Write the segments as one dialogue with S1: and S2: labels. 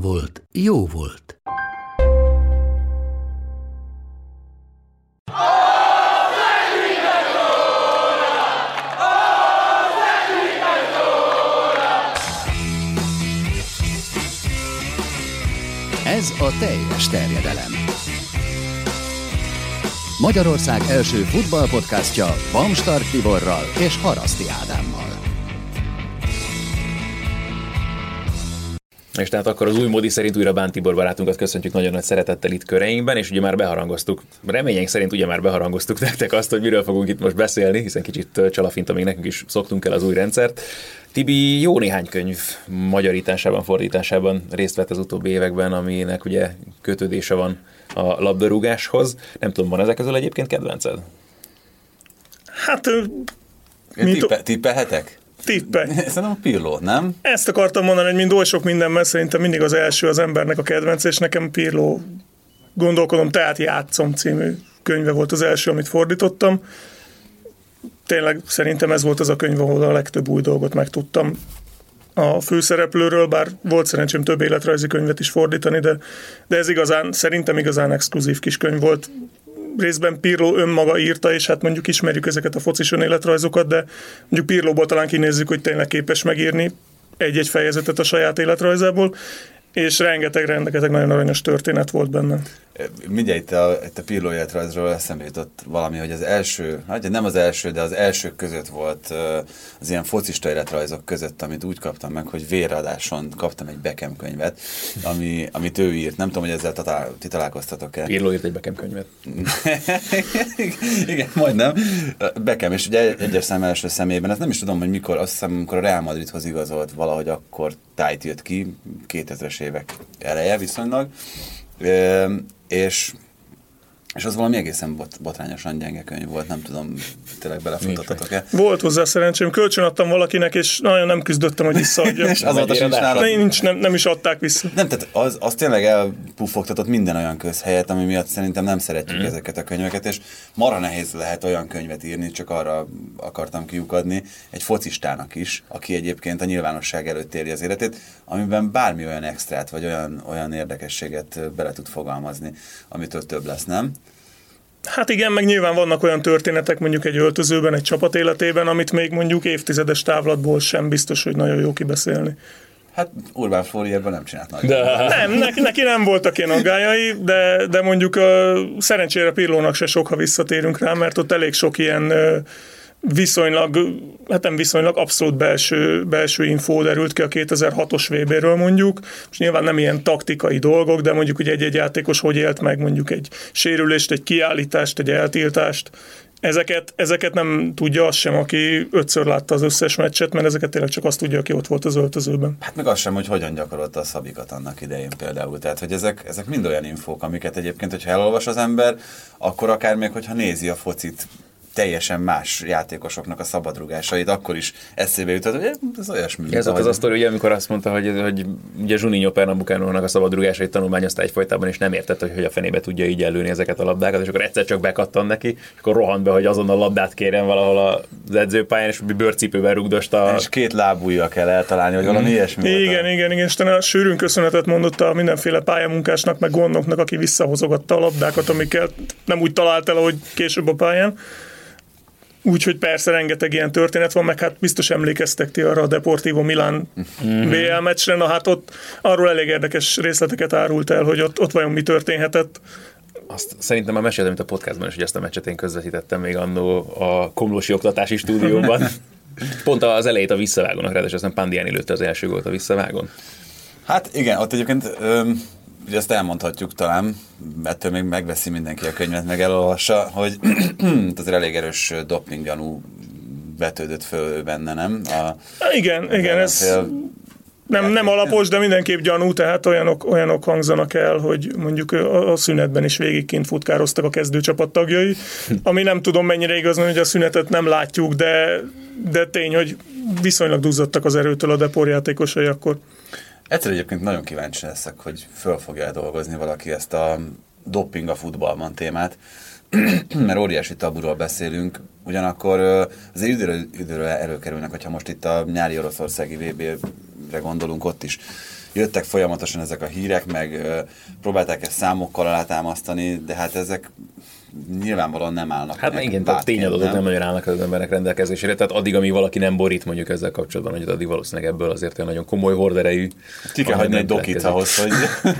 S1: volt, jó volt.
S2: Ez a teljes terjedelem. Magyarország első futballpodcastja Bamstart Tiborral és Haraszti Ádámmal.
S3: És tehát akkor az új módi szerint újra Bán Tibor barátunkat köszöntjük nagyon nagy szeretettel itt köreinkben, és ugye már beharangoztuk, reményeink szerint ugye már beharangoztuk nektek azt, hogy miről fogunk itt most beszélni, hiszen kicsit csalafinta még nekünk is szoktunk el az új rendszert. Tibi jó néhány könyv magyarításában, fordításában részt vett az utóbbi években, aminek ugye kötődése van a labdarúgáshoz. Nem tudom, van ezek közül egyébként kedvenced?
S4: Hát,
S5: mint... Tippe, tippelhetek?
S4: Tippelj.
S5: Szerintem a Pirló, nem?
S4: Ezt akartam mondani, hogy mind oly sok mindenben szerintem mindig az első az embernek a kedvenc, és nekem Pirló gondolkodom, tehát játszom című könyve volt az első, amit fordítottam. Tényleg szerintem ez volt az a könyv, ahol a legtöbb új dolgot megtudtam a főszereplőről, bár volt szerencsém több életrajzi könyvet is fordítani, de, de ez igazán, szerintem igazán exkluzív kis könyv volt részben Pirlo önmaga írta, és hát mondjuk ismerjük ezeket a focis önéletrajzokat, de mondjuk Pirlóból talán kinézzük, hogy tényleg képes megírni egy-egy fejezetet a saját életrajzából, és rengeteg-rengeteg nagyon aranyos történet volt benne.
S5: Mindjárt itt a, itt a Pirlo életrajzról eszembe jutott valami, hogy az első, hát nem az első, de az elsők között volt az ilyen focista életrajzok között, amit úgy kaptam meg, hogy véradáson kaptam egy Beckham könyvet, ami, amit ő írt. Nem tudom, hogy ezzel talál, ti találkoztatok-e.
S3: Pirlo írt egy Beckham könyvet.
S5: Igen, majdnem. Beckham, és ugye egyes szám első személyben, ezt nem is tudom, hogy mikor, azt hiszem, amikor a Real Madridhoz igazolt, valahogy akkor tájt jött ki, 2000-es évek eleje viszonylag és és az valami egészen bot, botrányosan gyenge könyv volt, nem tudom, tényleg belefutottatok-e.
S4: Volt hozzá szerencsém, kölcsön adtam valakinek, és nagyon nem küzdöttem, hogy visszaadja.
S5: és azóta sincs nálam.
S4: Nincs, nem, nem, is adták vissza.
S5: Nem, tehát az, az tényleg elpufogtatott minden olyan közhelyet, ami miatt szerintem nem szeretjük mm. ezeket a könyveket, és mara nehéz lehet olyan könyvet írni, csak arra akartam kiukadni, egy focistának is, aki egyébként a nyilvánosság előtt éli az életét, amiben bármi olyan extrát, vagy olyan, olyan érdekességet bele tud fogalmazni, amitől több lesz, nem?
S4: Hát igen, meg nyilván vannak olyan történetek mondjuk egy öltözőben, egy csapat életében, amit még mondjuk évtizedes távlatból sem biztos, hogy nagyon jó kibeszélni.
S5: Hát Urbán Flóriában nem csinált nagy.
S4: De. Nem, neki, neki nem voltak ilyen aggájai, de, de mondjuk uh, szerencsére Pirlónak se sok, ha visszatérünk rá, mert ott elég sok ilyen uh, viszonylag, hát nem viszonylag, abszolút belső, belső infó derült ki a 2006-os VB-ről mondjuk, és nyilván nem ilyen taktikai dolgok, de mondjuk hogy egy-egy játékos hogy élt meg mondjuk egy sérülést, egy kiállítást, egy eltiltást, Ezeket, ezeket nem tudja az sem, aki ötször látta az összes meccset, mert ezeket tényleg csak azt tudja, aki ott volt az öltözőben.
S5: Hát meg az sem, hogy hogyan gyakorolta a szabikat annak idején például. Tehát, hogy ezek, ezek mind olyan infók, amiket egyébként, hogyha elolvas az ember, akkor akár még, hogyha nézi a focit teljesen más játékosoknak a szabadrugásait, akkor is eszébe jutott, hogy ez olyasmi.
S3: Ez az a sztori, ugye, amikor azt mondta, hogy, hogy ugye Zsuninho Pernambucánónak a szabadrugásait tanulmányozta egyfajtában, és nem értette, hogy, hogy a fenébe tudja így előni ezeket a labdákat, és akkor egyszer csak bekattan neki, és akkor rohant be, hogy azon a labdát kérjen valahol az edzőpályán, és bőrcipővel rugdosta.
S5: És két lábújja kell eltalálni, hogy valami mm. ilyesmi
S4: Igen, volt igen, igen, és a sűrűn köszönetet mondott a mindenféle pályamunkásnak, meg gondoknak, aki visszahozogatta a labdákat, amiket nem úgy talált el, hogy később a pályán. Úgyhogy persze rengeteg ilyen történet van, meg hát biztos emlékeztek ti arra a Deportivo Milán mm-hmm. BL meccsre, na hát ott arról elég érdekes részleteket árult el, hogy ott, ott vajon mi történhetett.
S3: Azt szerintem már meséltem itt a podcastban is, hogy ezt a meccset én közvetítettem még annó a Komlósi Oktatási Stúdióban. Pont az elejét a visszavágónak, ráadásul aztán Pandiani lőtte az első gólt a visszavágón.
S5: Hát igen, ott egyébként öm, ugye azt elmondhatjuk talán, ettől még megveszi mindenki a könyvet, meg elolvassa, hogy azért elég erős doping gyanú vetődött föl benne, nem? A,
S4: Igen, igen, ez nem, nem alapos, de mindenképp gyanú, tehát olyanok, olyanok hangzanak el, hogy mondjuk a, a szünetben is végigként futkároztak a kezdőcsapat tagjai, ami nem tudom mennyire igaz, hogy a szünetet nem látjuk, de, de tény, hogy viszonylag duzzadtak az erőtől a depor játékosai akkor.
S5: Egyszer egyébként nagyon kíváncsi leszek, hogy föl fogja dolgozni valaki ezt a doping a futballban témát, mert óriási taburól beszélünk, ugyanakkor azért időről, időről előkerülnek, hogyha most itt a nyári oroszországi VB-re gondolunk, ott is jöttek folyamatosan ezek a hírek, meg próbálták ezt számokkal alátámasztani, de hát ezek nyilvánvalóan nem állnak.
S3: Hát igen, tehát tényadatok nem nagyon állnak az emberek rendelkezésére, tehát addig, amíg valaki nem borít mondjuk ezzel kapcsolatban, hogy addig valószínűleg ebből azért egy nagyon komoly horderejű.
S5: Ki kell hagyni egy dokit ahhoz, hogy...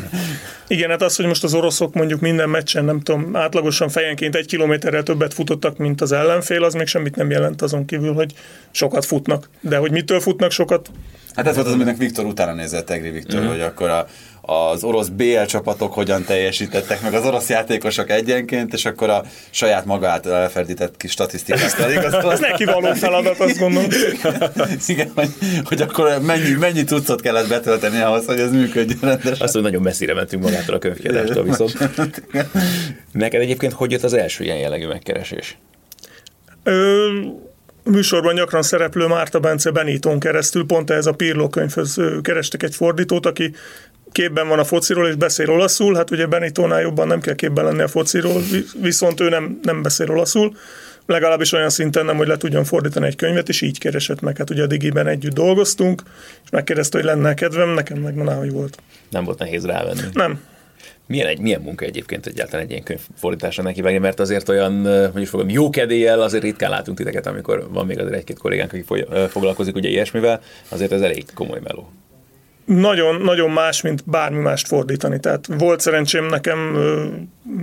S4: Igen, hát az, hogy most az oroszok mondjuk minden meccsen, nem tudom, átlagosan fejenként egy kilométerrel többet futottak, mint az ellenfél, az még semmit nem jelent azon kívül, hogy sokat futnak. De hogy mitől futnak sokat,
S5: Hát ez volt az, aminek Viktor utána nézett, Egri Viktor, mm. hogy akkor a, az orosz BL csapatok hogyan teljesítettek, meg az orosz játékosok egyenként, és akkor a saját maga által elferdített kis statisztikát igazol.
S4: ez neki való feladat, azt gondolom.
S5: Igen, hogy, hogy akkor mennyi, mennyi cuccot kellett betölteni ahhoz, hogy ez működjön rendesen.
S3: Azt, hogy nagyon messzire mentünk magától a könyvkiadástól viszont. Neked egyébként hogy jött az első ilyen jellegű megkeresés?
S4: Ö, műsorban gyakran szereplő Márta Bence Benítón keresztül, pont ez a Pirlo könyvhöz kerestek egy fordítót, aki képben van a fociról és beszél olaszul, hát ugye Benitónál jobban nem kell képben lenni a fociról, vi- viszont ő nem, nem beszél olaszul, legalábbis olyan szinten nem, hogy le tudjon fordítani egy könyvet, és így keresett meg. Hát ugye a Digiben együtt dolgoztunk, és megkérdezte, hogy lenne kedvem, nekem meg na, hogy volt.
S3: Nem volt nehéz rávenni.
S4: Nem,
S3: Milyen, egy, milyen munka egyébként egyáltalán egy ilyen könyvfordításra neki vágni, mert azért olyan, hogy is fogom, jó kedéllyel azért ritkán látunk titeket, amikor van még azért egy-két kollégánk, aki foglalkozik ugye ilyesmivel, azért ez elég komoly meló.
S4: Nagyon, nagyon más, mint bármi mást fordítani. Tehát volt szerencsém nekem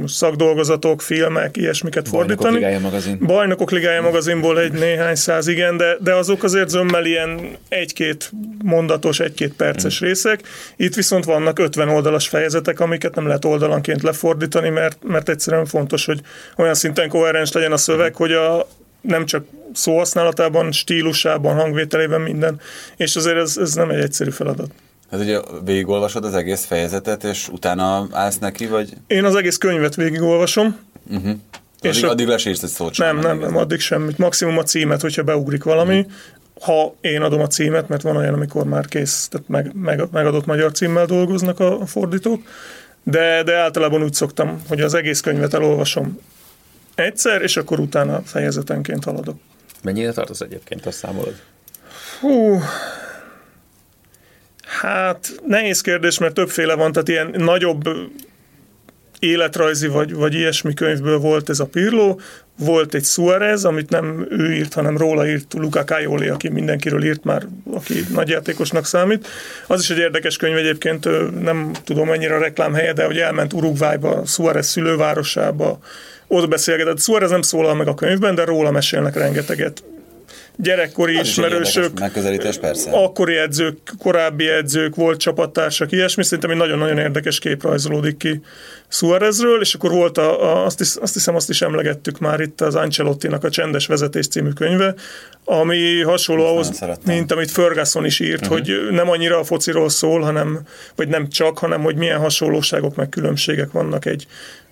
S4: szakdolgozatok, filmek, ilyesmiket
S3: Bajnokok
S4: fordítani.
S3: Ligája magazin.
S4: Bajnokok Ligája magazinból egy néhány száz, igen, de, de azok azért zömmel ilyen egy-két mondatos, egy-két perces
S3: Hmm.
S4: részek. Itt viszont vannak 50 oldalas fejezetek, amiket nem lehet oldalanként lefordítani, mert, mert egyszerűen fontos, hogy olyan szinten koherens legyen a szöveg, hogy a, nem csak szóhasználatában, stílusában, hangvételében minden. És azért ez, ez nem egy egyszerű feladat.
S5: Hát ugye végigolvasod az egész fejezetet, és utána állsz neki, vagy
S4: Én az egész könyvet végigolvasom. És
S5: addig,
S4: a-
S5: addig lesírsz egy szót sem,
S4: Nem, nem, nem, addig semmit. Maximum a címet, hogyha beugrik valami. Ha én adom a címet, mert van olyan, amikor már kész, tehát meg, meg, megadott magyar címmel dolgoznak a, a fordítók, de, de általában úgy szoktam, hogy az egész könyvet elolvasom egyszer, és akkor utána fejezetenként haladok.
S3: Mennyire tartasz egyébként, azt számolod?
S4: Hú, hát nehéz kérdés, mert többféle van, tehát ilyen nagyobb életrajzi vagy, vagy ilyesmi könyvből volt ez a Pirlo, volt egy Suarez, amit nem ő írt, hanem róla írt Luca Caioli, aki mindenkiről írt már, aki nagyjátékosnak számít. Az is egy érdekes könyv egyébként, nem tudom mennyire a reklámhelye, de hogy elment Uruguayba, Suarez szülővárosába, ott beszélgetett. Suarez nem szólal meg a könyvben, de róla mesélnek rengeteget. Gyerekkori
S5: Az
S4: ismerősök,
S5: megközelítés, persze.
S4: akkori edzők, korábbi edzők, volt csapattársak, ilyesmi, szerintem egy nagyon-nagyon érdekes kép rajzolódik ki Suárezről, és akkor volt a, a, azt, is, azt hiszem, azt is emlegettük már itt az Ancelottinak a Csendes vezetés című könyve, ami hasonló
S5: Azt
S4: ahhoz, mint amit Ferguson is írt, uh-huh. hogy nem annyira a fociról szól, hanem, vagy nem csak, hanem hogy milyen hasonlóságok meg különbségek vannak egy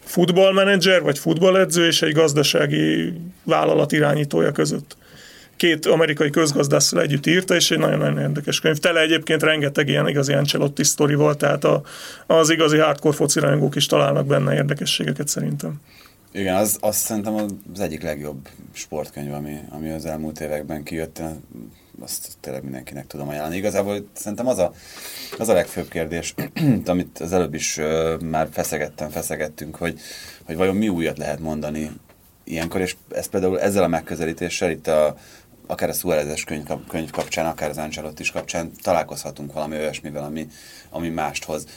S4: futballmenedzser, vagy futballedző és egy gazdasági vállalat irányítója között két amerikai közgazdásszal együtt írta, és egy nagyon-nagyon érdekes könyv. Tele egyébként rengeteg ilyen igazi Ancelotti sztori volt, tehát a, az igazi hardcore foci rajongók is találnak benne érdekességeket szerintem.
S5: Igen, az, az szerintem az egyik legjobb sportkönyv, ami, ami az elmúlt években kijött. Azt tényleg mindenkinek tudom ajánlani. Igazából szerintem az a, az a legfőbb kérdés, amit az előbb is uh, már feszegettem, feszegettünk, hogy, hogy vajon mi újat lehet mondani ilyenkor, és ez például ezzel a megközelítéssel itt a, akár a Suárezes könyv, könyv kapcsán, akár az Ancelotti is kapcsán találkozhatunk valami olyasmivel, ami, ami mást hoz.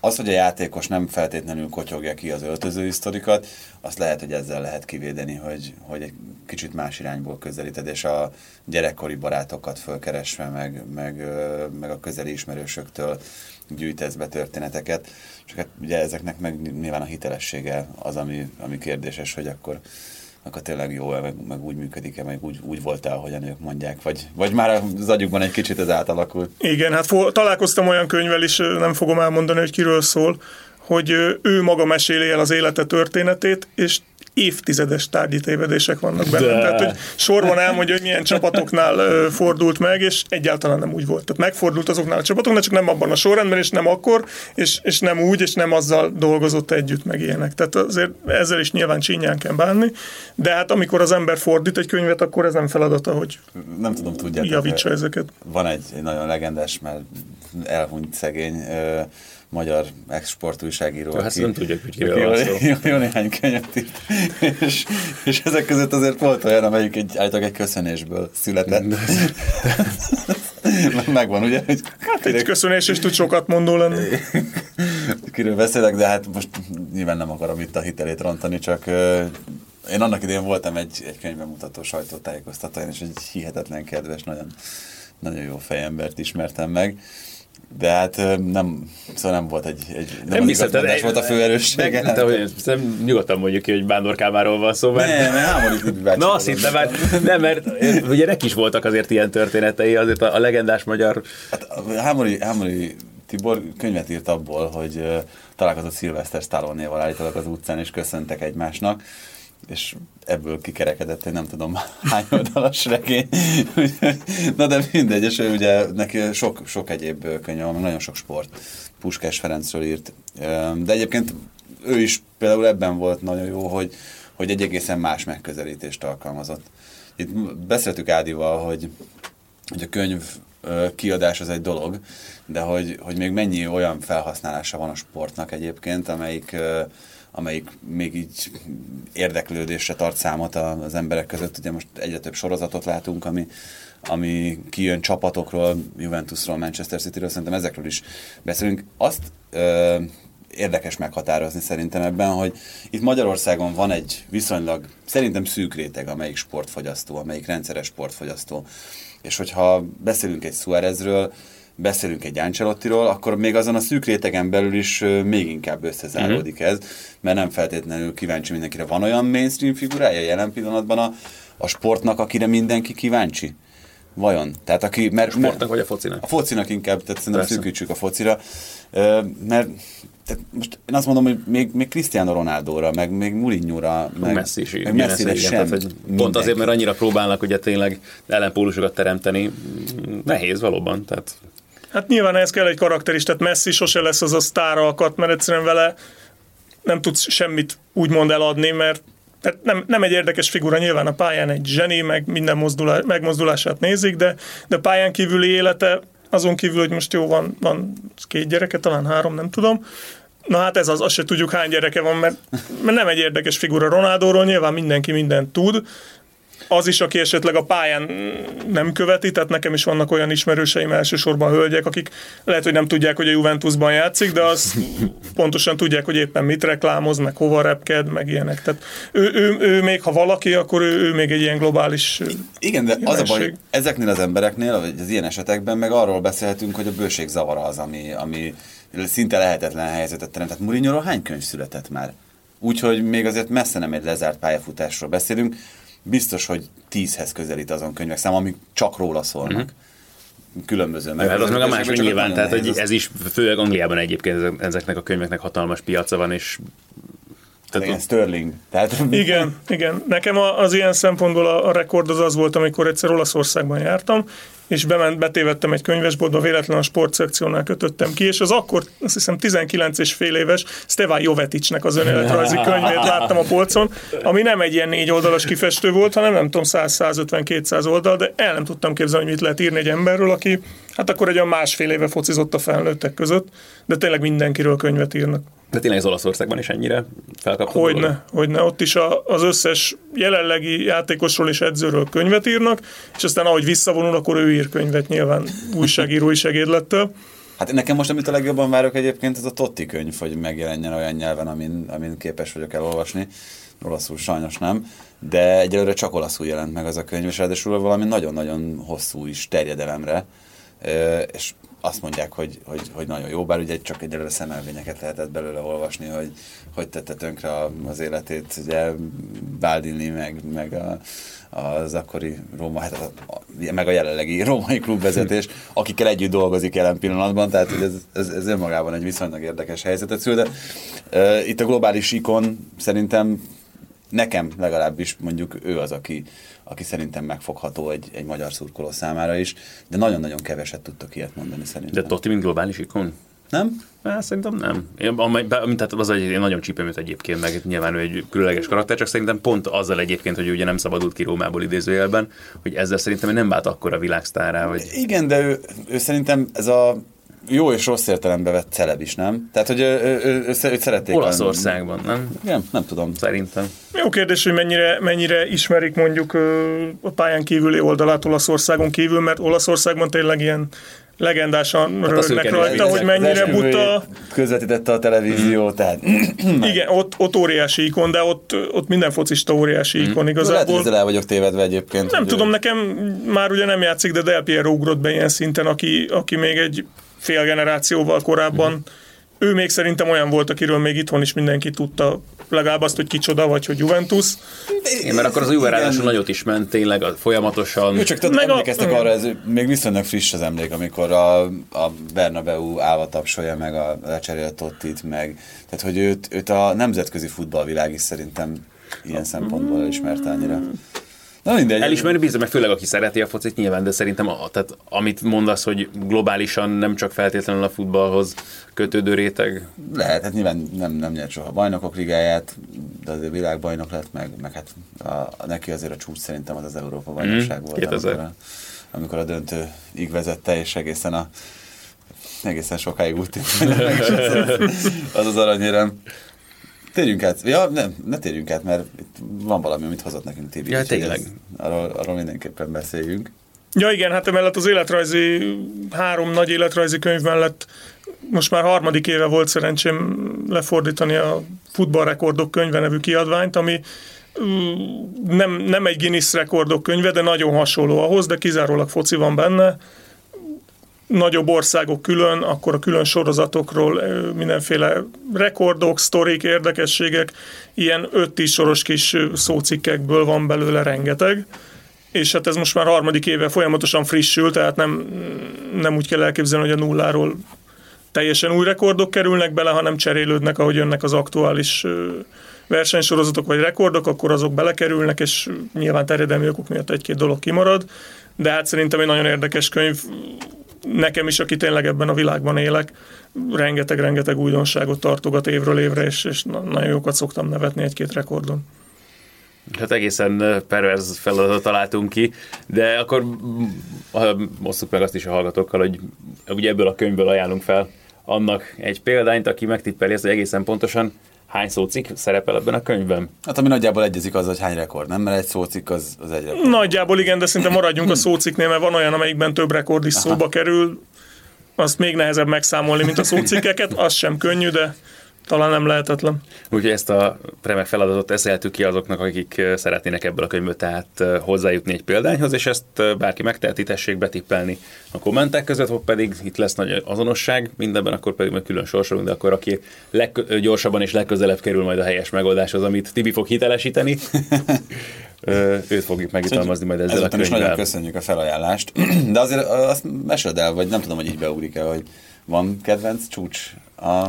S5: Az, hogy a játékos nem feltétlenül kotyogja ki az öltözői sztorikat, azt lehet, hogy ezzel lehet kivédeni, hogy, hogy egy kicsit más irányból közelíted, és a gyerekkori barátokat fölkeresve, meg, meg, meg a közeli ismerősöktől gyűjtesz be történeteket. Csak hát ugye ezeknek meg nyilván a hitelessége az, ami, ami kérdéses, hogy akkor akkor tényleg jó meg, meg úgy működik-e, meg úgy, úgy volt el, ahogyan ők mondják, vagy, vagy már az agyukban egy kicsit ez átalakult.
S4: Igen, hát fo- találkoztam olyan könyvvel is, nem fogom elmondani, hogy kiről szól, hogy ő maga meséli el az élete történetét, és évtizedes tárgyi tévedések vannak benne. De. Tehát, hogy sorban elmondja, hogy milyen csapatoknál fordult meg, és egyáltalán nem úgy volt. Tehát megfordult azoknál a csapatoknál, csak nem abban a sorrendben, és nem akkor, és, és nem úgy, és nem azzal dolgozott együtt, meg ilyenek. Tehát azért ezzel is nyilván csínyán kell bánni, de hát amikor az ember fordít egy könyvet, akkor ez nem feladata, hogy
S5: Nem tudom, tudjátok.
S4: javítsa ezeket.
S5: Van egy, egy nagyon legendás, mert elhunyt szegény magyar exportújságíró.
S3: Hát nem tudjuk, hogy
S5: aki
S3: kiről
S5: jó, jó, jó, néhány könyvet írt. és, és, ezek között azért volt olyan, amelyik egy, állítólag egy köszönésből született. Megvan, ugye? Hogy
S4: Hát egy köszönés, és tud sokat mondó lenni.
S5: kiről beszélek, de hát most nyilván nem akarom itt a hitelét rontani, csak én annak idején voltam egy, egy könyvemutató sajtótájékoztatóján, és egy hihetetlen kedves, nagyon, nagyon jó fejembert ismertem meg. De hát nem, szóval nem volt egy, egy nem, nem
S3: hiszem,
S5: igazgatás volt a fő erőssége.
S3: Meg, de, hogy, nem, nyugodtan mondjuk ki, hogy Bándor Kálmáról van szó, mert...
S5: Nem, nem, bácsi
S3: Na azt hittem, mert, nem, mert ugye neki is voltak azért ilyen történetei, azért a, a legendás magyar
S5: Hát Hámori, Hámori Tibor könyvet írt abból, hogy találkozott Szilveszter Stallone-néval állítólag az utcán, és köszöntek egymásnak, és ebből kikerekedett, hogy nem tudom hány oldalas regény. Na de mindegy, és ugye neki sok, sok egyéb könyve van, nagyon sok sport. Puskás Ferencről írt. De egyébként ő is például ebben volt nagyon jó, hogy, hogy egy egészen más megközelítést alkalmazott. Itt beszéltük Ádival, hogy hogy a könyv kiadás az egy dolog, de hogy, hogy még mennyi olyan felhasználása van a sportnak egyébként, amelyik, amelyik még így érdeklődésre tart számot az emberek között. Ugye most egyre több sorozatot látunk, ami, ami kijön csapatokról, Juventusról, Manchester Cityről, szerintem ezekről is beszélünk. Azt ö, érdekes meghatározni szerintem ebben, hogy itt Magyarországon van egy viszonylag szerintem szűk réteg, amelyik sportfogyasztó, amelyik rendszeres sportfogyasztó. És hogyha beszélünk egy Suárezről, beszélünk egy Ancelottiról, akkor még azon a szűk rétegen belül is még inkább összezáródik ez, mert nem feltétlenül kíváncsi mindenkire. Van olyan mainstream figurája jelen pillanatban a, a sportnak, akire mindenki kíváncsi? Vajon? Tehát aki, mert,
S3: sportnak vagy a focinak.
S5: a focinak inkább, tehát szerintem
S3: Persze.
S5: szűkítsük a focira, mert tehát most én azt mondom, hogy még, még Cristiano Ronaldóra, meg még Mourinho-ra, meg
S3: Messi is,
S5: meg Messi-re sem.
S3: tehát, hogy pont azért, mert annyira próbálnak ugye tényleg ellenpólusokat teremteni, nehéz valóban, tehát
S4: Hát nyilván ehhez kell egy karakter is, tehát Messi sose lesz az a sztár alkat, mert egyszerűen vele nem tudsz semmit úgymond eladni, mert tehát nem, nem egy érdekes figura, nyilván a pályán egy zseni, meg minden mozdulá, megmozdulását nézik, de, de pályán kívüli élete, azon kívül, hogy most jó, van, van két gyereke, talán három, nem tudom, Na hát ez az, azt se tudjuk hány gyereke van, mert, mert nem egy érdekes figura. Ronaldóról, nyilván mindenki mindent tud, az is, aki esetleg a pályán nem követi, tehát nekem is vannak olyan ismerőseim, elsősorban hölgyek, akik lehet, hogy nem tudják, hogy a Juventusban játszik, de az pontosan tudják, hogy éppen mit reklámoz, meg hova repked, meg ilyenek. Tehát ő, ő, ő még, ha valaki, akkor ő, ő még egy ilyen globális
S5: Igen, de az a baj,
S4: jelenség.
S5: ezeknél az embereknél, vagy az ilyen esetekben meg arról beszélhetünk, hogy a bőség zavara az, ami, ami szinte lehetetlen helyzetet teremt. Tehát Mourinho hány könyv született már? Úgyhogy még azért messze nem egy lezárt pályafutásról beszélünk. Biztos, hogy tízhez közelít azon könyvek szám, amik csak róla szólnak. Különböző
S3: meg hát az meg a más,
S5: megközelítésekből,
S3: hogy
S5: csak
S3: nyilván, tehát hogy ez is, főleg Angliában egyébként ezek- ezeknek a könyveknek hatalmas piaca van, és tehát
S5: Igen, Sterling. Tehát,
S4: Igen, igen. Nekem az ilyen szempontból a, a rekord az az volt, amikor egyszer Olaszországban jártam, és bement, betévettem egy könyvesboltba, véletlenül a sportszekciónál kötöttem ki, és az akkor, azt hiszem 19 és fél éves Stevan Joveticsnek az önéletrajzi könyvét láttam a polcon, ami nem egy ilyen négy oldalas kifestő volt, hanem nem tudom, 100-150-200 oldal, de el nem tudtam képzelni, hogy mit lehet írni egy emberről, aki hát akkor egy olyan másfél éve focizott a felnőttek között, de tényleg mindenkiről könyvet írnak.
S3: de tényleg az Olaszországban is ennyire felkapta.
S4: Hogyne, hogyne. Ott is a, az összes jelenlegi játékosról és edzőről könyvet írnak, és aztán ahogy visszavonul, akkor ő ír könyvet nyilván újságírói segédlettel.
S5: Hát nekem most, amit a legjobban várok egyébként, ez a Totti könyv, hogy megjelenjen olyan nyelven, amin, amin képes vagyok elolvasni. Olaszul sajnos nem, de egyelőre csak olaszul jelent meg az a könyv, és ráadásul valami nagyon-nagyon hosszú is terjedelemre. És azt mondják, hogy, hogy, hogy nagyon jó, bár ugye csak egyelőre szemelvényeket lehetett belőle olvasni, hogy hogy tette tönkre az életét, ugye Baldini, meg, meg a, az akkori Róma, hát a, meg a jelenlegi római klubvezetés, akikkel együtt dolgozik jelen pillanatban, tehát ez, ez, ez önmagában egy viszonylag érdekes helyzetet szül, de uh, itt a globális ikon szerintem nekem legalábbis mondjuk ő az, aki, aki szerintem megfogható egy, egy magyar szurkoló számára is, de nagyon-nagyon keveset tudtak ilyet mondani szerintem.
S3: De Totti, mint globális ikon?
S5: Nem?
S3: Hát, szerintem nem. Én, amely, tehát az egy, én nagyon csípem őt egyébként, meg nyilván ő egy különleges karakter, csak szerintem pont azzal egyébként, hogy ugye nem szabadult ki Rómából idézőjelben, hogy ezzel szerintem nem vált akkora világsztárá. Vagy...
S5: Igen, de ő, ő szerintem ez a jó és rossz értelembe vett celeb is, nem? Tehát, hogy ő, ő, ő, ő, őt szerették.
S3: Olaszországban, nem?
S5: Igen, nem tudom.
S3: Szerintem.
S4: Jó kérdés, hogy mennyire, mennyire ismerik mondjuk a pályán kívüli oldalát Olaszországon kívül, mert Olaszországban tényleg ilyen legendásan hát rögnek rajta, hogy mennyire buta.
S5: Közvetítette a televízió, mm. tehát...
S4: Igen, ott, ott óriási ikon, de ott, ott minden focista óriási mm. ikon igazából.
S5: Lehet, el vagyok tévedve egyébként.
S4: Nem tudom, ő... nekem már ugye nem játszik, de Del Piero ugrott be ilyen szinten, aki, aki még egy fél generációval korábban mm ő még szerintem olyan volt, akiről még itthon is mindenki tudta legalább azt, hogy kicsoda, vagy hogy Juventus.
S3: Igen, mert akkor az Juve ráadásul nagyot is ment tényleg folyamatosan.
S5: Ő csak tudod, Meg emlékeztek a... arra, ez még viszonylag friss az emlék, amikor a, a Bernabeu állva tapsolja meg a lecserélt Tottit, meg tehát hogy őt, őt a nemzetközi futballvilág is szerintem ilyen szempontból elismerte annyira.
S3: Na mindegy. Elismerni bízom, meg főleg aki szereti a focit nyilván, de szerintem a, tehát, amit mondasz, hogy globálisan nem csak feltétlenül a futballhoz kötődő réteg.
S5: Lehet, hát nyilván nem, nem nyert soha a bajnokok ligáját, de azért világbajnok lett, meg, meg hát a, neki azért a csúcs szerintem az az Európa mhm. bajnokság mm, volt, amikor a, amikor a döntő így vezette, és egészen a egészen sokáig úgy az az aranyérem. Térjünk át. Ja, nem, ne térjünk át, mert itt van valami, amit hozott nekünk Tibi.
S3: Ja, tényleg. Ez,
S5: arról, arról mindenképpen beszéljünk.
S4: Ja igen, hát emellett az életrajzi, három nagy életrajzi könyv mellett most már harmadik éve volt szerencsém lefordítani a futballrekordok könyve nevű kiadványt, ami nem, nem egy Guinness rekordok könyve, de nagyon hasonló ahhoz, de kizárólag foci van benne, nagyobb országok külön, akkor a külön sorozatokról mindenféle rekordok, sztorik, érdekességek, ilyen 5-10 soros kis szócikkekből van belőle rengeteg, és hát ez most már harmadik éve folyamatosan frissül, tehát nem, nem úgy kell elképzelni, hogy a nulláról teljesen új rekordok kerülnek bele, hanem cserélődnek, ahogy jönnek az aktuális versenysorozatok vagy rekordok, akkor azok belekerülnek, és nyilván terjedelmi okok miatt egy-két dolog kimarad, de hát szerintem egy nagyon érdekes könyv, nekem is, aki tényleg ebben a világban élek, rengeteg-rengeteg újdonságot tartogat évről évre, és, és nagyon jókat szoktam nevetni egy-két rekordon.
S3: Hát egészen perverz feladatot találtunk ki, de akkor osszuk meg azt is a hallgatókkal, hogy ugye ebből a könyvből ajánlunk fel annak egy példányt, aki megtippeli ezt, hogy egészen pontosan hány szócikk szerepel ebben a könyvben?
S5: Hát ami nagyjából egyezik az, hogy hány rekord, nem? Mert egy szócikk az, az egy rekord.
S4: Nagyjából igen, de szinte maradjunk a szócikknél, mert van olyan, amelyikben több rekord is Aha. szóba kerül. Azt még nehezebb megszámolni, mint a szócikkeket, az sem könnyű, de talán nem lehetetlen.
S3: Úgyhogy ezt a remek feladatot eszeltük ki azoknak, akik szeretnének ebből a könyvből tehát hozzájutni egy példányhoz, és ezt bárki megteheti, tessék betippelni a kommentek között, hogy pedig itt lesz nagy azonosság mindenben, akkor pedig meg külön sorsolunk, de akkor aki leggyorsabban és legközelebb kerül majd a helyes megoldáshoz, amit Tibi fog hitelesíteni, őt fogjuk megjutalmazni majd ezzel
S5: Ezután a könyvvel. is nagyon köszönjük a felajánlást, de azért azt meséld el, vagy nem tudom, hogy így beugrik el, hogy van kedvenc csúcs a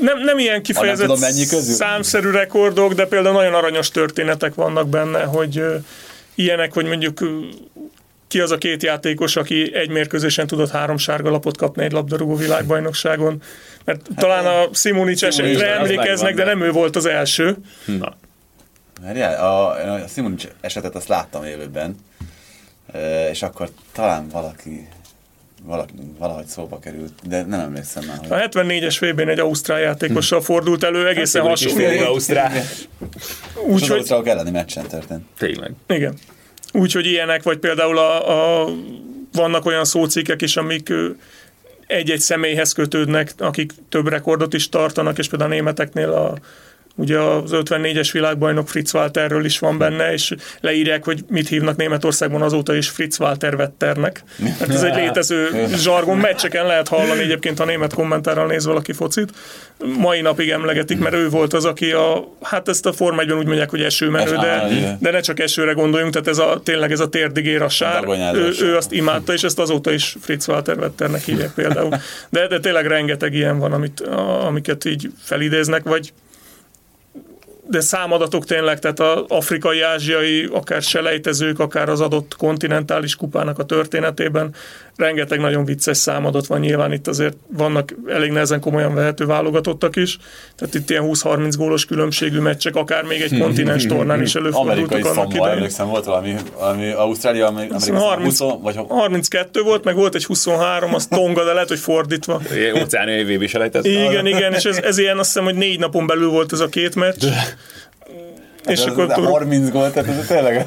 S4: nem, nem ilyen kifejezett nem tudom, számszerű rekordok, de például nagyon aranyos történetek vannak benne, hogy ilyenek, hogy mondjuk ki az a két játékos, aki egy mérkőzésen tudott három sárga lapot kapni egy labdarúgó világbajnokságon. Mert hát, talán a Simonic esetre emlékeznek, de nem ő volt az első.
S3: Na.
S5: Mert a, a Simonic esetet azt láttam élőben, és akkor talán valaki valahogy szóba került, de nem emlékszem már. Hogy...
S4: A 74-es vb egy ausztrál játékossal fordult elő, egészen hát, hasonló.
S3: Ausztrál.
S5: Úgy, az ausztrálok elleni meccsen történt.
S3: Tényleg.
S4: Igen. Úgyhogy ilyenek, vagy például a, a, vannak olyan szócikkek is, amik egy-egy személyhez kötődnek, akik több rekordot is tartanak, és például a németeknél a ugye az 54-es világbajnok Fritz Walterről is van benne, és leírják, hogy mit hívnak Németországban azóta is Fritz Walter Vetternek. Mert ez egy létező zsargon, meccseken lehet hallani egyébként, ha német kommentárral néz valaki focit. Mai napig emlegetik, mert ő volt az, aki a, hát ezt a Forma 1 úgy mondják, hogy esőmenő, de, de ne csak esőre gondoljunk, tehát ez a, tényleg ez a térdigér a sár, ő, ő, azt imádta, és ezt azóta is Fritz Walter Vetternek hívják például. De, de tényleg rengeteg ilyen van, amit, amiket így felidéznek, vagy de számadatok tényleg, tehát az afrikai, ázsiai, akár selejtezők, akár az adott kontinentális kupának a történetében rengeteg nagyon vicces számadat van nyilván itt azért vannak elég nehezen komolyan vehető válogatottak is, tehát itt ilyen 20-30 gólos különbségű meccsek, akár még egy kontinens tornán is előfordultak
S5: annak idején. emlékszem, volt valami, valami Ausztrália, Amerika
S4: 30, 20, vagy 32 volt, meg volt egy 23, az Tonga, de lehet, hogy fordítva.
S3: Óceáni VB selejtező.
S4: Igen, igen, és ez, ez ilyen azt hiszem, hogy négy napon belül volt ez a két meccs.
S5: És hát akkor 30 gólt, tehát ez tényleg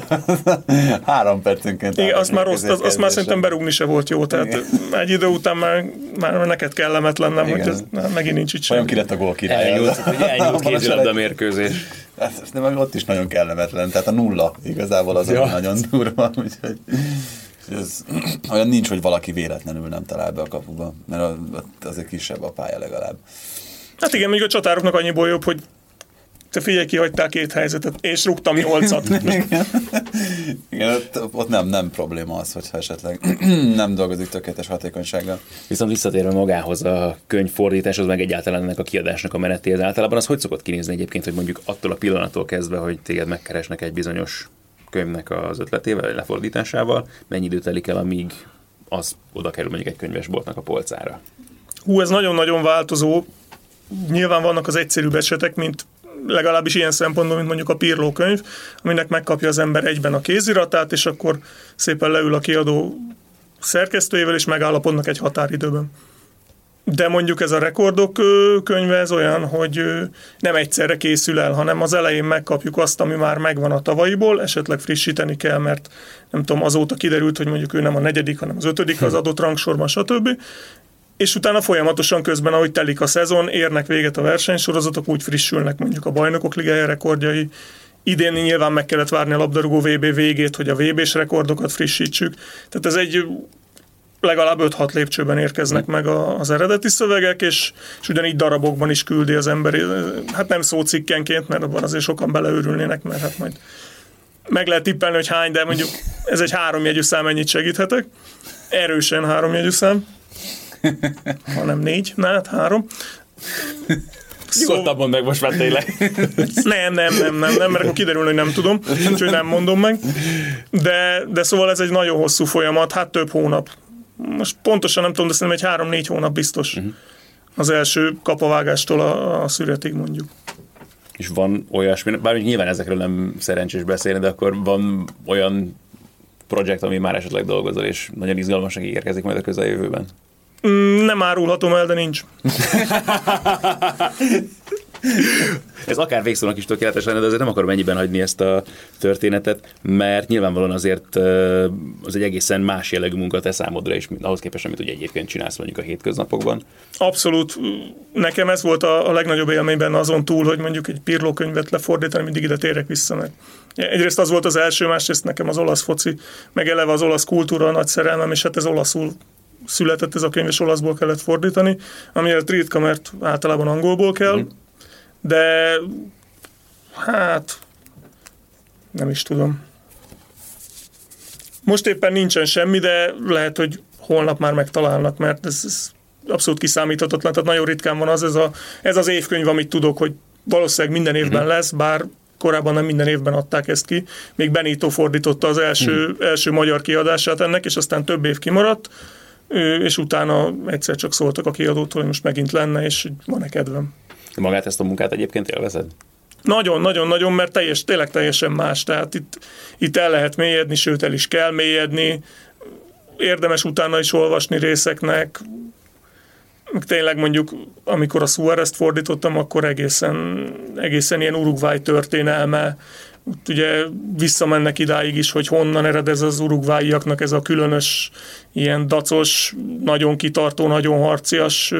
S5: három percenként.
S4: Igen, azt már, rossz, az, azt már szerintem berúgni se volt jó, tehát Igen. egy idő után már, már neked kellemetlen, nem, hogy ez megint nincs itt
S5: Olyan ki lett a gól király. Elnyúlt,
S3: elnyúlt kézilabda mérkőzés.
S5: Hát, de ott is nagyon kellemetlen, tehát a nulla igazából az ja. nagyon durva, úgyhogy ez, olyan nincs, hogy valaki véletlenül nem talál be a kapuba, mert azért kisebb a pálya legalább.
S4: Hát igen, még a csatároknak annyiból jobb, hogy te figyelj, kihagytál két helyzetet, és rúgtam nyolcat.
S5: Igen, Igen ott, ott, nem, nem probléma az, hogyha esetleg nem dolgozik tökéletes hatékonysággal.
S3: Viszont visszatérve magához a könyvfordításhoz, meg egyáltalán ennek a kiadásnak a menetéhez általában, az hogy szokott kinézni egyébként, hogy mondjuk attól a pillanattól kezdve, hogy téged megkeresnek egy bizonyos könyvnek az ötletével, vagy lefordításával, mennyi idő telik el, amíg az oda kerül mondjuk egy könyvesboltnak a polcára?
S4: Hú, ez nagyon-nagyon változó. Nyilván vannak az egyszerűbb esetek, mint legalábbis ilyen szempontból, mint mondjuk a Pirló könyv, aminek megkapja az ember egyben a kéziratát, és akkor szépen leül a kiadó szerkesztőjével, és megállapodnak egy határidőben. De mondjuk ez a rekordok könyve, ez olyan, hogy nem egyszerre készül el, hanem az elején megkapjuk azt, ami már megvan a tavalyiból, esetleg frissíteni kell, mert nem tudom, azóta kiderült, hogy mondjuk ő nem a negyedik, hanem az ötödik az adott rangsorban, stb és utána folyamatosan közben, ahogy telik a szezon, érnek véget a versenysorozatok, úgy frissülnek mondjuk a bajnokok ligája rekordjai, Idén nyilván meg kellett várni a labdarúgó VB végét, hogy a VB-s rekordokat frissítsük. Tehát ez egy legalább 5-6 lépcsőben érkeznek meg az eredeti szövegek, és, és ugyanígy darabokban is küldi az ember, hát nem szócikkenként, mert abban azért sokan beleőrülnének, mert hát majd meg lehet tippelni, hogy hány, de mondjuk ez egy háromjegyű szám, ennyit segíthetek. Erősen háromjegyű szám hanem négy, na hát három.
S3: Nyugodtabban meg most már tényleg.
S4: nem, nem, nem, nem, nem, mert kiderül, hogy nem tudom, úgyhogy nem mondom meg. De, de szóval ez egy nagyon hosszú folyamat, hát több hónap. Most pontosan nem tudom, de szerintem egy három-négy hónap biztos. Uh-huh. Az első kapavágástól a, a szüretig mondjuk.
S3: És van olyasmi, bár nyilván ezekről nem szerencsés beszélni, de akkor van olyan projekt, ami már esetleg dolgozol, és nagyon izgalmasan érkezik majd a közeljövőben?
S4: Mm, nem árulhatom el, de nincs.
S3: Ez akár végszónak is tökéletes lenne, de azért nem akarom ennyiben hagyni ezt a történetet, mert nyilvánvalóan azért az egy egészen más jellegű munka te számodra is, ahhoz képest, amit ugye egyébként csinálsz mondjuk a hétköznapokban.
S4: Abszolút. Nekem ez volt a, a legnagyobb élményben azon túl, hogy mondjuk egy Pirlo könyvet lefordítani, mindig ide térek vissza meg. Egyrészt az volt az első, másrészt nekem az olasz foci, meg eleve az olasz kultúra a nagy szerelmem, és hát ez olaszul született ez a könyv, és olaszból kellett fordítani, ami ritka, mert általában angolból kell, mm. de hát nem is tudom. Most éppen nincsen semmi, de lehet, hogy holnap már megtalálnak, mert ez, ez abszolút kiszámíthatatlan, tehát nagyon ritkán van az, ez, a, ez az évkönyv, amit tudok, hogy valószínűleg minden évben mm. lesz, bár korábban nem minden évben adták ezt ki. Még Benito fordította az első, mm. első magyar kiadását ennek, és aztán több év kimaradt és utána egyszer csak szóltak a kiadótól, hogy most megint lenne, és van-e kedvem.
S3: Magát ezt a munkát egyébként élvezed?
S4: Nagyon, nagyon, nagyon, mert teljes, tényleg teljesen más. Tehát itt, itt el lehet mélyedni, sőt el is kell mélyedni. Érdemes utána is olvasni részeknek. Tényleg mondjuk, amikor a Suarez-t fordítottam, akkor egészen, egészen ilyen Uruguay történelme, ugye visszamennek idáig is, hogy honnan ered ez az urugváiaknak ez a különös, ilyen dacos, nagyon kitartó, nagyon harcias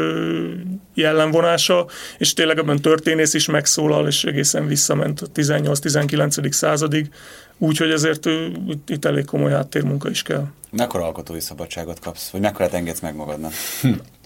S4: jellemvonása, és tényleg ebben történész is megszólal, és egészen visszament a 18-19. századig, úgyhogy ezért itt, itt elég komoly háttérmunka is kell.
S5: Mekkora alkotói szabadságot kapsz, vagy mekkora engedsz meg magadnak?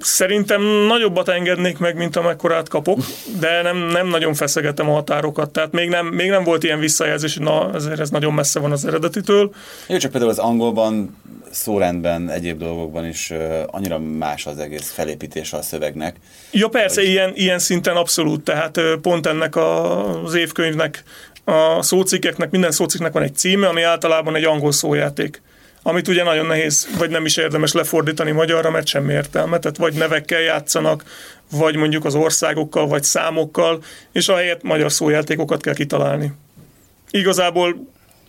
S4: Szerintem nagyobbat engednék meg, mint amekkorát kapok, de nem, nem nagyon feszegetem a határokat. Tehát még nem, még nem volt ilyen visszajelzés, hogy na, ezért ez nagyon messze van az eredetitől.
S5: Jó, csak például az angolban, szórendben, egyéb dolgokban is uh, annyira más az egész felépítése a szövegnek.
S4: Ja persze, hogy... ilyen, ilyen szinten abszolút. Tehát uh, pont ennek a, az évkönyvnek, a szócikkeknek, minden szócikknek van egy címe, ami általában egy angol szójáték amit ugye nagyon nehéz, vagy nem is érdemes lefordítani magyarra, mert semmi értelme. Tehát vagy nevekkel játszanak, vagy mondjuk az országokkal, vagy számokkal, és ahelyett magyar szójátékokat kell kitalálni. Igazából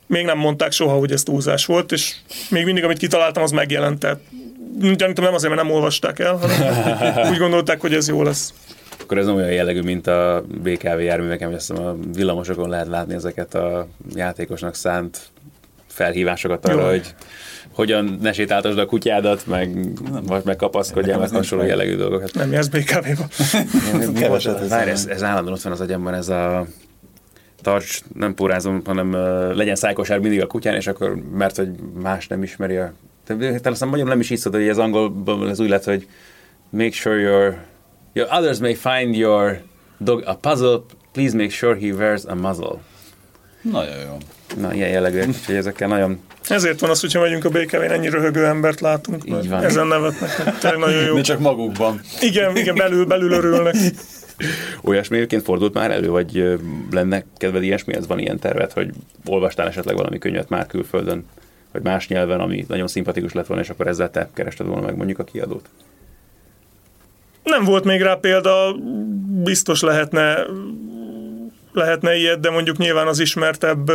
S4: még nem mondták soha, hogy ez túlzás volt, és még mindig, amit kitaláltam, az megjelent. Tehát gyanítom nem azért, mert nem olvasták el, hanem úgy gondolták, hogy ez jó lesz.
S3: Akkor ez nem olyan jellegű, mint a BKV járműveken, hogy azt hiszem a villamosokon lehet látni ezeket a játékosnak szánt felhívásokat arra, Jó. hogy hogyan ne sétáltasd a kutyádat, meg, vagy megkapaszkodjál, meg hasonló jellegű dolgokat.
S4: Nem ez BKV-ba.
S3: Várj, ez, ez állandóan ott van az agyamban, ez a tarts, nem pórázom, hanem uh, legyen szájkosár mindig a kutyán, és akkor, mert hogy más nem ismeri a... Talán aztán magyarul nem is hiszod, hogy ez angolban ez úgy lett, hogy make sure your, your others may find your dog a puzzle, please make sure he wears a muzzle.
S5: Nagyon jó.
S3: Na, ilyen jellegű, úgyhogy ezekkel nagyon...
S4: Ezért van az, hogyha megyünk a BKV-n, ennyi röhögő embert látunk. Így van. Ezen nevetnek, tényleg nagyon jó.
S5: Mi csak magukban.
S4: Igen, igen, belül, belül örülnek.
S3: Olyasmi egyébként fordult már elő, vagy lenne kedved ilyesmi, ez van ilyen tervet, hogy olvastál esetleg valami könyvet már külföldön, vagy más nyelven, ami nagyon szimpatikus lett volna, és akkor ezzel te kerested volna meg mondjuk a kiadót?
S4: Nem volt még rá példa, biztos lehetne lehetne ilyet, de mondjuk nyilván az ismertebb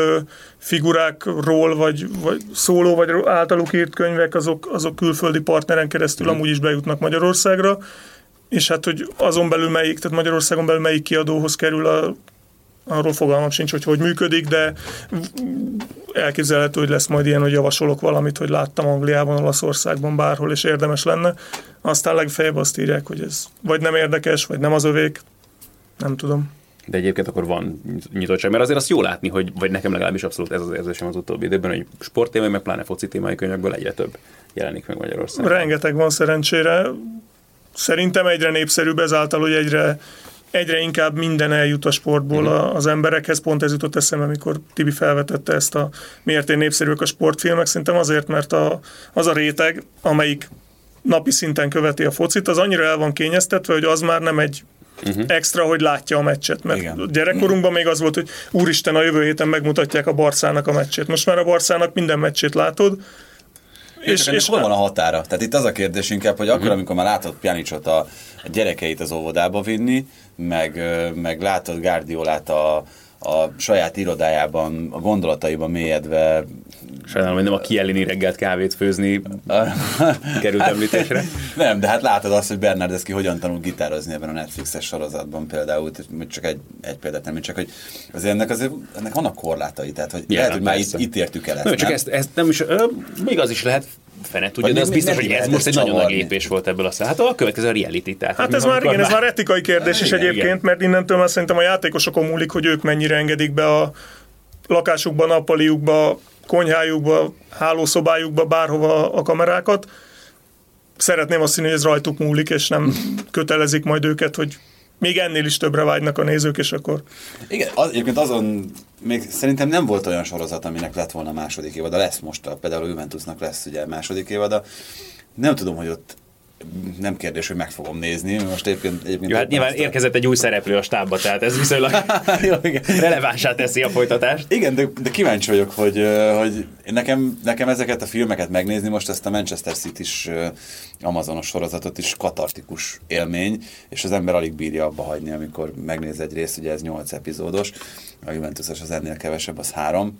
S4: figurákról, vagy, vagy szóló, vagy általuk írt könyvek, azok, azok külföldi partneren keresztül mm. amúgy is bejutnak Magyarországra, és hát, hogy azon belül melyik, tehát Magyarországon belül melyik kiadóhoz kerül a arról fogalmam sincs, hogy hogy működik, de elképzelhető, hogy lesz majd ilyen, hogy javasolok valamit, hogy láttam Angliában, Olaszországban, bárhol, és érdemes lenne. Aztán legfeljebb azt írják, hogy ez vagy nem érdekes, vagy nem az övék, nem tudom
S3: de egyébként akkor van nyitottság, mert azért azt jó látni, hogy, vagy nekem legalábbis abszolút ez az érzésem az utóbbi időben, hogy sporttémai, meg pláne foci témai könyvekből egyre több jelenik meg Magyarországon.
S4: Rengeteg van szerencsére. Szerintem egyre népszerűbb ezáltal, hogy egyre, egyre inkább minden eljut a sportból mm-hmm. az emberekhez. Pont ez jutott eszembe, amikor Tibi felvetette ezt a miért én népszerűek a sportfilmek. Szerintem azért, mert a, az a réteg, amelyik napi szinten követi a focit, az annyira el van kényeztetve, hogy az már nem egy uh-huh. extra, hogy látja a meccset. Mert Igen. gyerekkorunkban még az volt, hogy úristen, a jövő héten megmutatják a Barszának a meccsét. Most már a Barszának minden meccsét látod,
S5: és, és hol van a határa? Tehát itt az a kérdés inkább, hogy akkor, uh-huh. amikor már látod Pjanicsot a, a gyerekeit az óvodába vinni, meg, meg látod Gárdiolát a, a saját irodájában, a gondolataiban mélyedve.
S3: Sajnálom, hogy nem a Kielini reggelt kávét főzni került említésre.
S5: Nem, de hát látod azt, hogy Bernardeszki hogyan tanul gitározni ebben a Netflixes sorozatban például, csak egy, egy példát nem, csak hogy azért ennek, azért, ennek vannak korlátai, tehát hogy ja, lehet, hogy már itt, itt értük el ezt.
S3: Nem, csak ezt, ezt nem is, ö, még az is lehet fene tudja, de az biztos, hogy ez most egy nagyon nagy lépés volt ebből a Hát a következő a reality. Tehát,
S4: hát ez már, igen, ez már etikai kérdés is egyébként, mert innentől már szerintem a játékosokon múlik, hogy ők mennyire engedik be a lakásukba, nappaliukba, konyhájukba, hálószobájukba, bárhova a kamerákat. Szeretném azt hinni, hogy ez rajtuk múlik, és nem kötelezik majd őket, hogy még ennél is többre vágynak a nézők, és akkor...
S5: Igen, az, egyébként azon még szerintem nem volt olyan sorozat, aminek lett volna második évada. Lesz most, a, például a Juventusnak lesz ugye második évada. Nem tudom, hogy ott nem kérdés, hogy meg fogom nézni. Most egyébként, egyébként
S3: Jó, hát nyilván a... érkezett egy új szereplő a stábba, tehát ez viszonylag relevánsá teszi a folytatást.
S5: Igen, de, de kíváncsi vagyok, hogy, hogy nekem, nekem ezeket a filmeket megnézni, most ezt a Manchester City-s Amazonos sorozatot is katartikus élmény, és az ember alig bírja abba hagyni, amikor megnéz egy részt, ugye ez 8 epizódos, a juventus az ennél kevesebb, az három,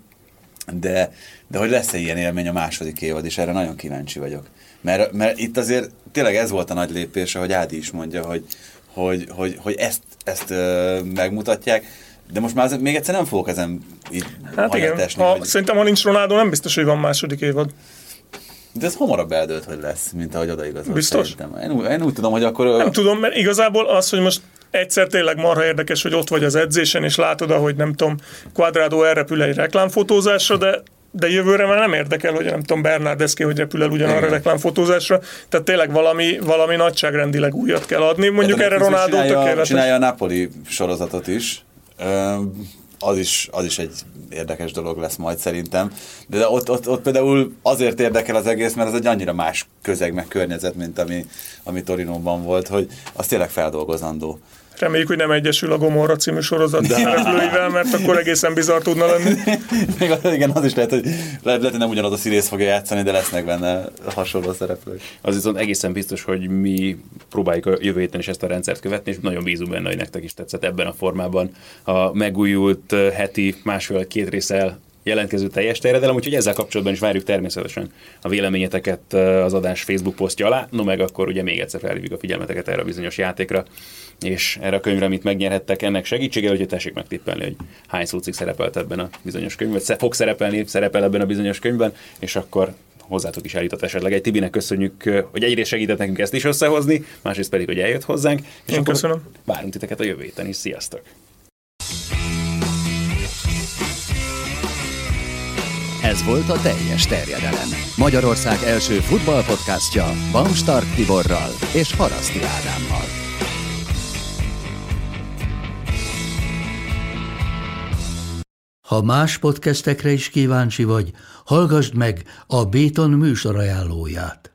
S5: de, de hogy lesz-e ilyen élmény a második évad, és erre nagyon kíváncsi vagyok. Mert, mert itt azért tényleg ez volt a nagy lépés, ahogy Ádi is mondja, hogy, hogy, hogy, hogy ezt, ezt ö, megmutatják. De most már még egyszer nem fogok ezen így
S4: Hát igen,
S5: esni,
S4: ha,
S5: hogy...
S4: szerintem ha nincs Ronaldo, nem biztos, hogy van második évad.
S5: De ez hamarabb eldőlt, hogy lesz, mint ahogy odaigazolt.
S4: Biztos?
S5: Szerintem. Én, úgy, én úgy tudom, hogy akkor...
S4: Nem tudom, mert igazából az, hogy most egyszer tényleg marha érdekes, hogy ott vagy az edzésen, és látod, ahogy nem tudom, Quadrado elrepül egy reklámfotózásra, de de jövőre már nem érdekel, hogy nem tudom, Bernardeszki, hogy repül el ugyanarra a reklámfotózásra. Tehát tényleg valami, valami nagyságrendileg újat kell adni. Mondjuk erre Ronaldo
S5: csinálja,
S4: tökéletes.
S5: csinálja a Napoli sorozatot is. Az is, az is egy érdekes dolog lesz majd szerintem. De ott, ott, ott például azért érdekel az egész, mert ez egy annyira más közeg, meg környezet, mint ami, ami Torinóban volt, hogy az tényleg feldolgozandó.
S4: Reméljük, hogy nem egyesül a Gomorra című sorozat szereplőivel, mert akkor egészen bizarr tudna lenni.
S5: Még az, igen, az is lehet, hogy lehet, lehet, hogy nem ugyanaz a színész fogja játszani, de lesznek benne hasonló szereplők.
S3: Az viszont egészen biztos, hogy mi próbáljuk a jövő héten is ezt a rendszert követni, és nagyon bízunk benne, hogy nektek is tetszett ebben a formában a megújult eh, heti másfél-két részsel jelentkező teljes terjedelem, úgyhogy ezzel kapcsolatban is várjuk természetesen a véleményeteket eh, az adás Facebook posztja alá, no meg akkor ugye még egyszer felhívjuk a figyelmeteket erre a bizonyos játékra, és erre a könyvre, amit megnyerhettek ennek segítségével, hogy tessék megtippelni, hogy hány szócik szerepelt ebben a bizonyos könyvben, vagy fog szerepelni, szerepel ebben a bizonyos könyvben, és akkor hozzátok is eljutott esetleg egy Tibinek köszönjük, eh, hogy egyrészt segített nekünk ezt is összehozni, másrészt pedig, hogy eljött hozzánk. És
S4: Én
S3: akkor
S4: köszönöm.
S3: Várunk titeket a jövő héten is. Sziasztok!
S2: Ez volt a teljes terjedelem. Magyarország első futballpodcastja Bamstart Tiborral és Haraszti Ádámmal.
S1: Ha más podcastekre is kíváncsi vagy, hallgassd meg a Béton műsor ajánlóját.